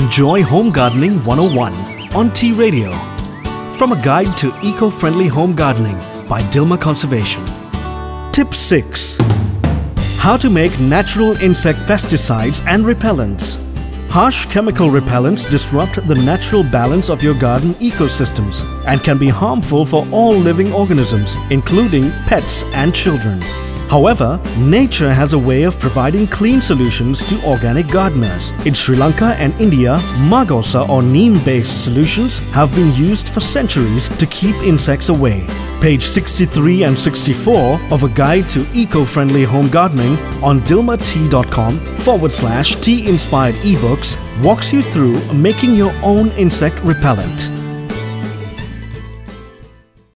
Enjoy Home Gardening 101 on T Radio. From a guide to eco friendly home gardening by Dilmah Conservation. Tip 6 How to make natural insect pesticides and repellents. Harsh chemical repellents disrupt the natural balance of your garden ecosystems and can be harmful for all living organisms, including pets and children. However, nature has a way of providing clean solutions to organic gardeners. In Sri Lanka and India, Margosa or neem based solutions have been used for centuries to keep insects away. Page 63 and 64 of a guide to eco friendly home gardening on dilmat.com forward slash tea inspired ebooks walks you through making your own insect repellent.